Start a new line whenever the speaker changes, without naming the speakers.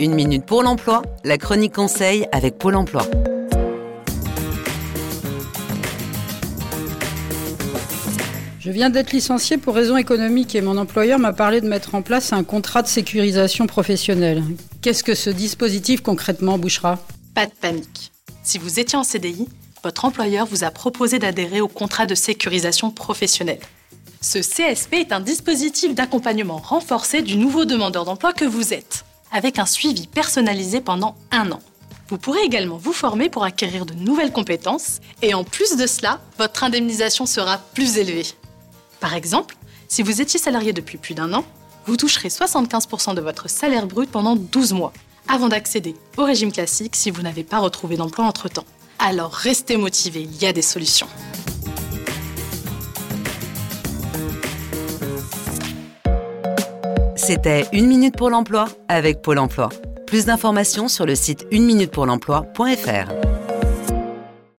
Une minute pour l'emploi, la chronique conseil avec Pôle emploi.
Je viens d'être licencié pour raisons économiques et mon employeur m'a parlé de mettre en place un contrat de sécurisation professionnelle. Qu'est-ce que ce dispositif concrètement bouchera?
Pas de panique. Si vous étiez en CDI, votre employeur vous a proposé d'adhérer au contrat de sécurisation professionnelle. Ce CSP est un dispositif d'accompagnement renforcé du nouveau demandeur d'emploi que vous êtes, avec un suivi personnalisé pendant un an. Vous pourrez également vous former pour acquérir de nouvelles compétences et en plus de cela, votre indemnisation sera plus élevée. Par exemple, si vous étiez salarié depuis plus d'un an, vous toucherez 75% de votre salaire brut pendant 12 mois, avant d'accéder au régime classique si vous n'avez pas retrouvé d'emploi entre-temps. Alors restez motivé, il y a des solutions.
C'était Une minute pour l'emploi avec Pôle emploi. Plus d'informations sur le site uneminutepourlemploi.fr.